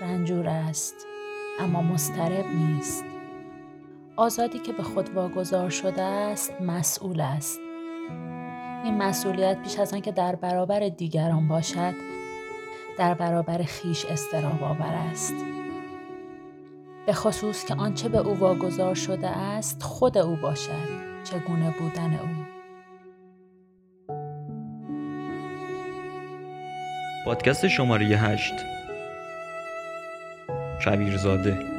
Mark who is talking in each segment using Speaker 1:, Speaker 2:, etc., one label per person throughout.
Speaker 1: رنجور است اما مسترب نیست. آزادی که به خود واگذار شده است مسئول است. این مسئولیت پیش از آنکه در برابر دیگران باشد در برابر خیش استراب آور است. به خصوص که آنچه به او واگذار شده است خود او باشد چگونه بودن او.
Speaker 2: پادکست شماره 8 شبیرزاده.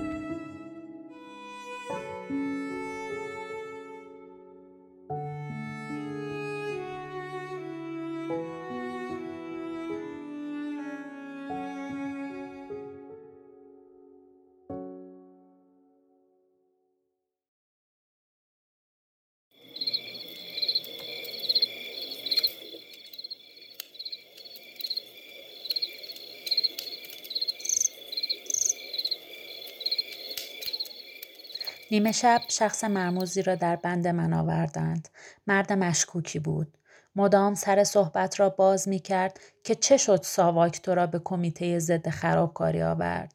Speaker 1: نیمه شب شخص مرموزی را در بند من آوردند. مرد مشکوکی بود. مدام سر صحبت را باز می کرد که چه شد ساواک تو را به کمیته ضد خرابکاری آورد.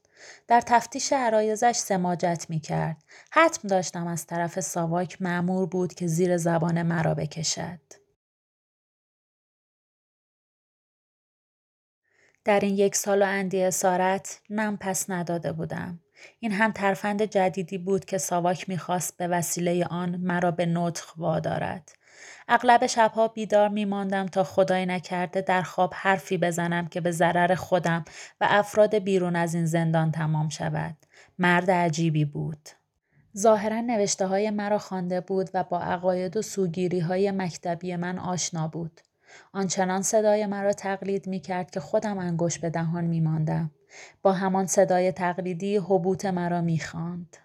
Speaker 1: در تفتیش عرایزش سماجت می کرد. حتم داشتم از طرف ساواک معمور بود که زیر زبان مرا بکشد. در این یک سال و اندی اسارت نم پس نداده بودم. این هم ترفند جدیدی بود که ساواک می‌خواست به وسیله آن مرا به نطخ وادارد. اغلب شبها بیدار میماندم تا خدای نکرده در خواب حرفی بزنم که به ضرر خودم و افراد بیرون از این زندان تمام شود. مرد عجیبی بود. ظاهرا نوشته های مرا خوانده بود و با عقاید و سوگیری های مکتبی من آشنا بود. آنچنان صدای مرا تقلید می کرد که خودم انگوش به دهان می ماندم. با همان صدای تقلیدی حبوط مرا می خاند.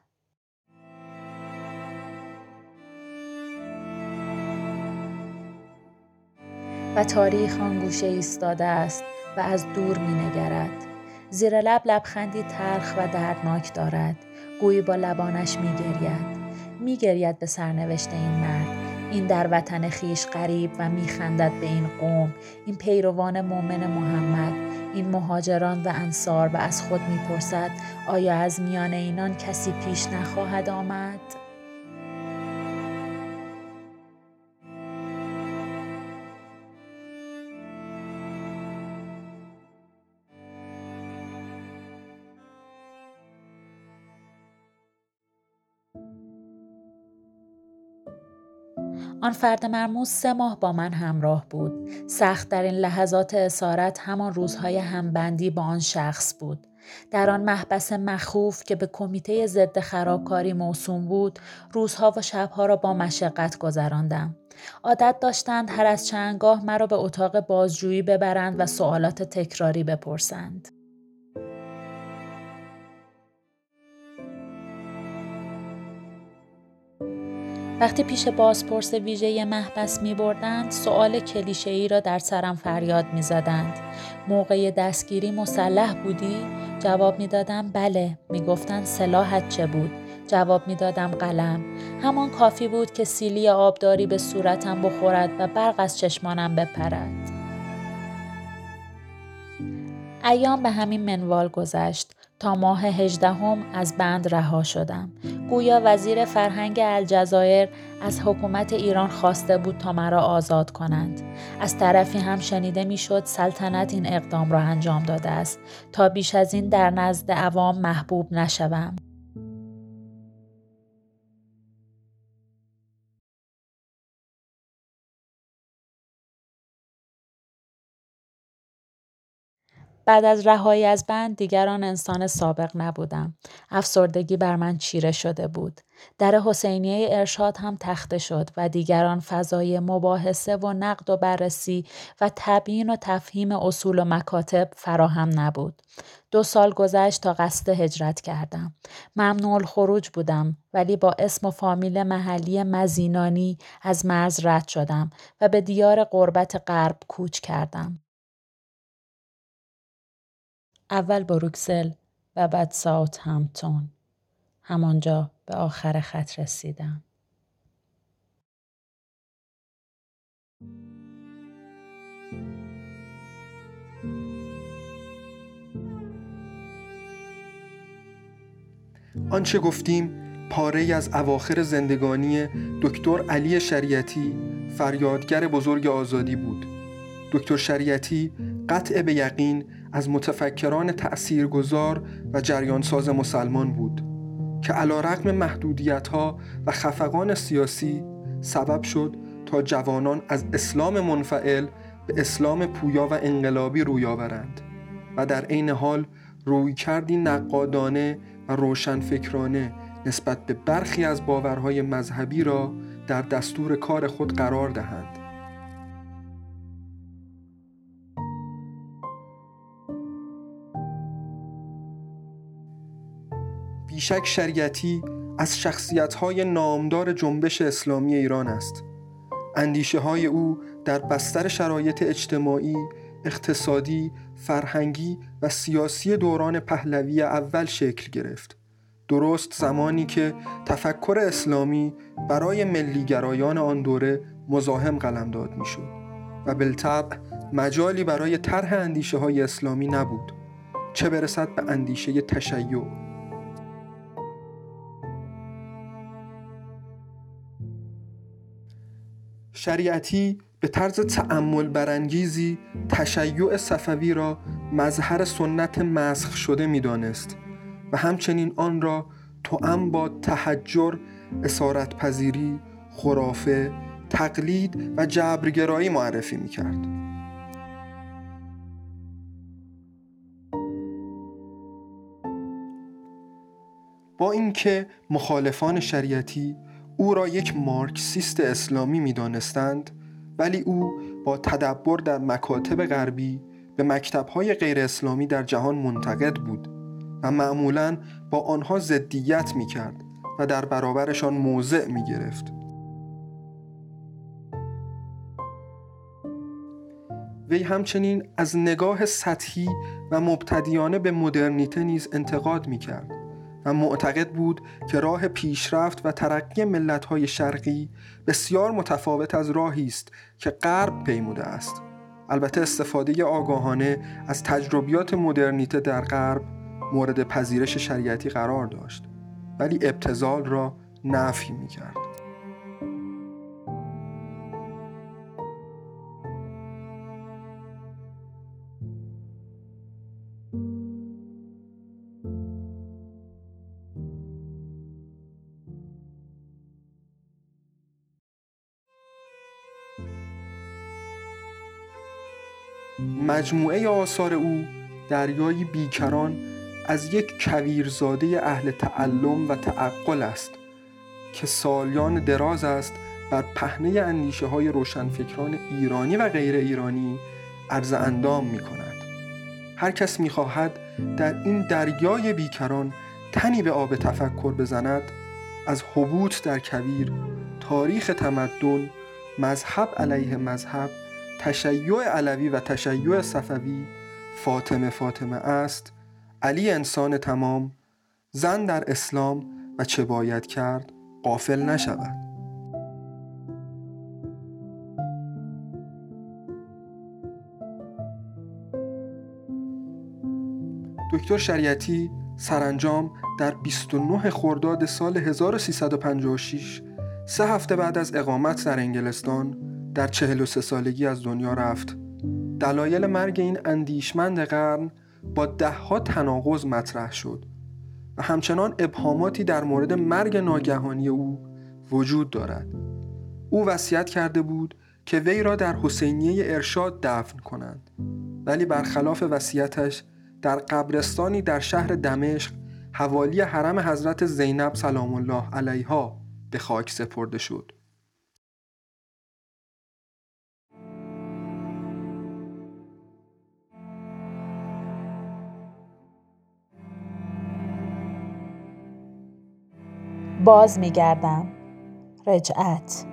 Speaker 1: و تاریخ آن گوشه ایستاده است و از دور می نگرد. زیر لب لبخندی تلخ و دردناک دارد. گویی با لبانش می گرید. می گرید به سرنوشت این مرد این در وطن خیش قریب و میخندد به این قوم این پیروان مؤمن محمد این مهاجران و انصار و از خود می‌پرسد آیا از میان اینان کسی پیش نخواهد آمد؟ آن فرد مرموز سه ماه با من همراه بود. سخت در این لحظات اسارت همان روزهای همبندی با آن شخص بود. در آن محبس مخوف که به کمیته ضد خرابکاری موسوم بود روزها و شبها را با مشقت گذراندم عادت داشتند هر از چندگاه مرا به اتاق بازجویی ببرند و سوالات تکراری بپرسند وقتی پیش بازپرس ویژه محبس می بردند سؤال کلیشه ای را در سرم فریاد می زدند. موقع دستگیری مسلح بودی؟ جواب می دادم بله. می گفتند سلاحت چه بود؟ جواب می دادم قلم. همان کافی بود که سیلی آبداری به صورتم بخورد و برق از چشمانم بپرد. ایام به همین منوال گذشت. تا ماه هجدهم از بند رها شدم. گویا وزیر فرهنگ الجزایر از حکومت ایران خواسته بود تا مرا آزاد کنند. از طرفی هم شنیده می‌شد سلطنت این اقدام را انجام داده است تا بیش از این در نزد عوام محبوب نشوم. بعد از رهایی از بند دیگران انسان سابق نبودم. افسردگی بر من چیره شده بود. در حسینیه ارشاد هم تخته شد و دیگران فضای مباحثه و نقد و بررسی و تبیین و تفهیم اصول و مکاتب فراهم نبود. دو سال گذشت تا قصد هجرت کردم. ممنوع خروج بودم ولی با اسم و فامیل محلی مزینانی از مرز رد شدم و به دیار قربت غرب کوچ کردم. اول بروکسل و بعد ساوت همتون. همانجا به آخر خط رسیدم.
Speaker 3: آنچه گفتیم پاره از اواخر زندگانی دکتر علی شریعتی فریادگر بزرگ آزادی بود دکتر شریعتی قطع به یقین از متفکران تأثیرگذار و جریانساز مسلمان بود که علا رقم محدودیت ها و خفقان سیاسی سبب شد تا جوانان از اسلام منفعل به اسلام پویا و انقلابی روی آورند و در عین حال روی کردی نقادانه و روشنفکرانه نسبت به برخی از باورهای مذهبی را در دستور کار خود قرار دهند. بیشک شریعتی از شخصیت‌های نامدار جنبش اسلامی ایران است. اندیشه های او در بستر شرایط اجتماعی، اقتصادی، فرهنگی و سیاسی دوران پهلوی اول شکل گرفت. درست زمانی که تفکر اسلامی برای ملیگرایان آن دوره مزاحم قلمداد می‌شد و بالطبع مجالی برای طرح اندیشه های اسلامی نبود. چه برسد به اندیشه تشیع؟ شریعتی به طرز تعمل برانگیزی تشیع صفوی را مظهر سنت مسخ شده می‌دانست و همچنین آن را توأم با تحجر اسارت پذیری خرافه تقلید و جبرگرایی معرفی می‌کرد. با اینکه مخالفان شریعتی او را یک مارکسیست اسلامی می‌دانستند ولی او با تدبر در مکاتب غربی به مکتبهای غیر اسلامی در جهان منتقد بود و معمولا با آنها ضدیت می کرد و در برابرشان موضع می گرفت. وی همچنین از نگاه سطحی و مبتدیانه به مدرنیته نیز انتقاد می کرد و معتقد بود که راه پیشرفت و ترقی ملت‌های شرقی بسیار متفاوت از راهی است که غرب پیموده است البته استفاده آگاهانه از تجربیات مدرنیته در غرب مورد پذیرش شریعتی قرار داشت ولی ابتزال را نفی می کرد. مجموعه آثار او دریایی بیکران از یک کویرزاده اهل تعلم و تعقل است که سالیان دراز است بر پهنه اندیشه های روشنفکران ایرانی و غیر ایرانی عرض اندام می کند هر کس می خواهد در این دریای بیکران تنی به آب تفکر بزند از حبوط در کویر تاریخ تمدن مذهب علیه مذهب تشیع علوی و تشیع صفوی فاطمه فاطمه است. علی انسان تمام زن در اسلام و چه باید کرد؟ قافل نشود. دکتر شریعتی سرانجام در 29 خرداد سال 1356 سه هفته بعد از اقامت در انگلستان در 43 سالگی از دنیا رفت. دلایل مرگ این اندیشمند قرن با دهها تناقض مطرح شد و همچنان ابهاماتی در مورد مرگ ناگهانی او وجود دارد. او وصیت کرده بود که وی را در حسینیه ارشاد دفن کنند ولی برخلاف وصیتش در قبرستانی در شهر دمشق حوالی حرم حضرت زینب سلام الله علیها به خاک سپرده شد.
Speaker 1: باز می گردم رجعت.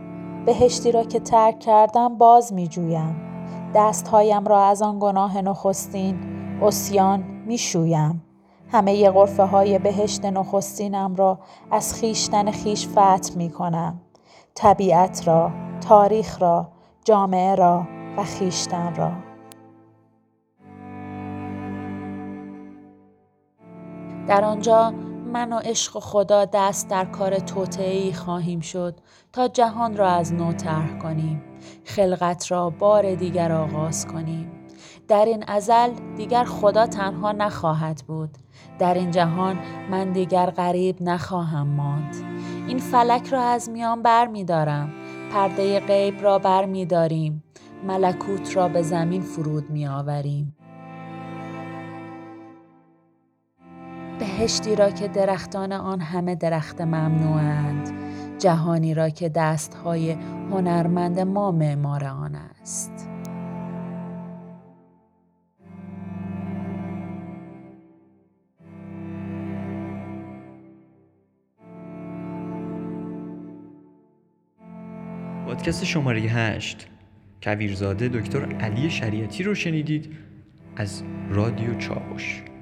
Speaker 1: بهشتی را که ترک کردم باز می جویم دستهایم را از آن گناه نخستین اسیان می شویم همه غرفه های بهشت نخستینم را از خیشتن خیش فتح می کنم طبیعت را تاریخ را جامعه را و خیشتن را. در آنجا من و عشق و خدا دست در کار توطعهای خواهیم شد تا جهان را از نو طرح کنیم خلقت را بار دیگر آغاز کنیم. در این ازل دیگر خدا تنها نخواهد بود. در این جهان من دیگر غریب نخواهم ماند. این فلک را از میان بر می دارم. پرده غیب را بر می داریم. ملکوت را به زمین فرود می آوریم. بهشتی را که درختان آن همه درخت ممنوعند جهانی را که دستهای هنرمند ما معمار آن است.
Speaker 2: پادکست شماره 8 کویرزاده دکتر علی شریعتی رو شنیدید از رادیو چاوش.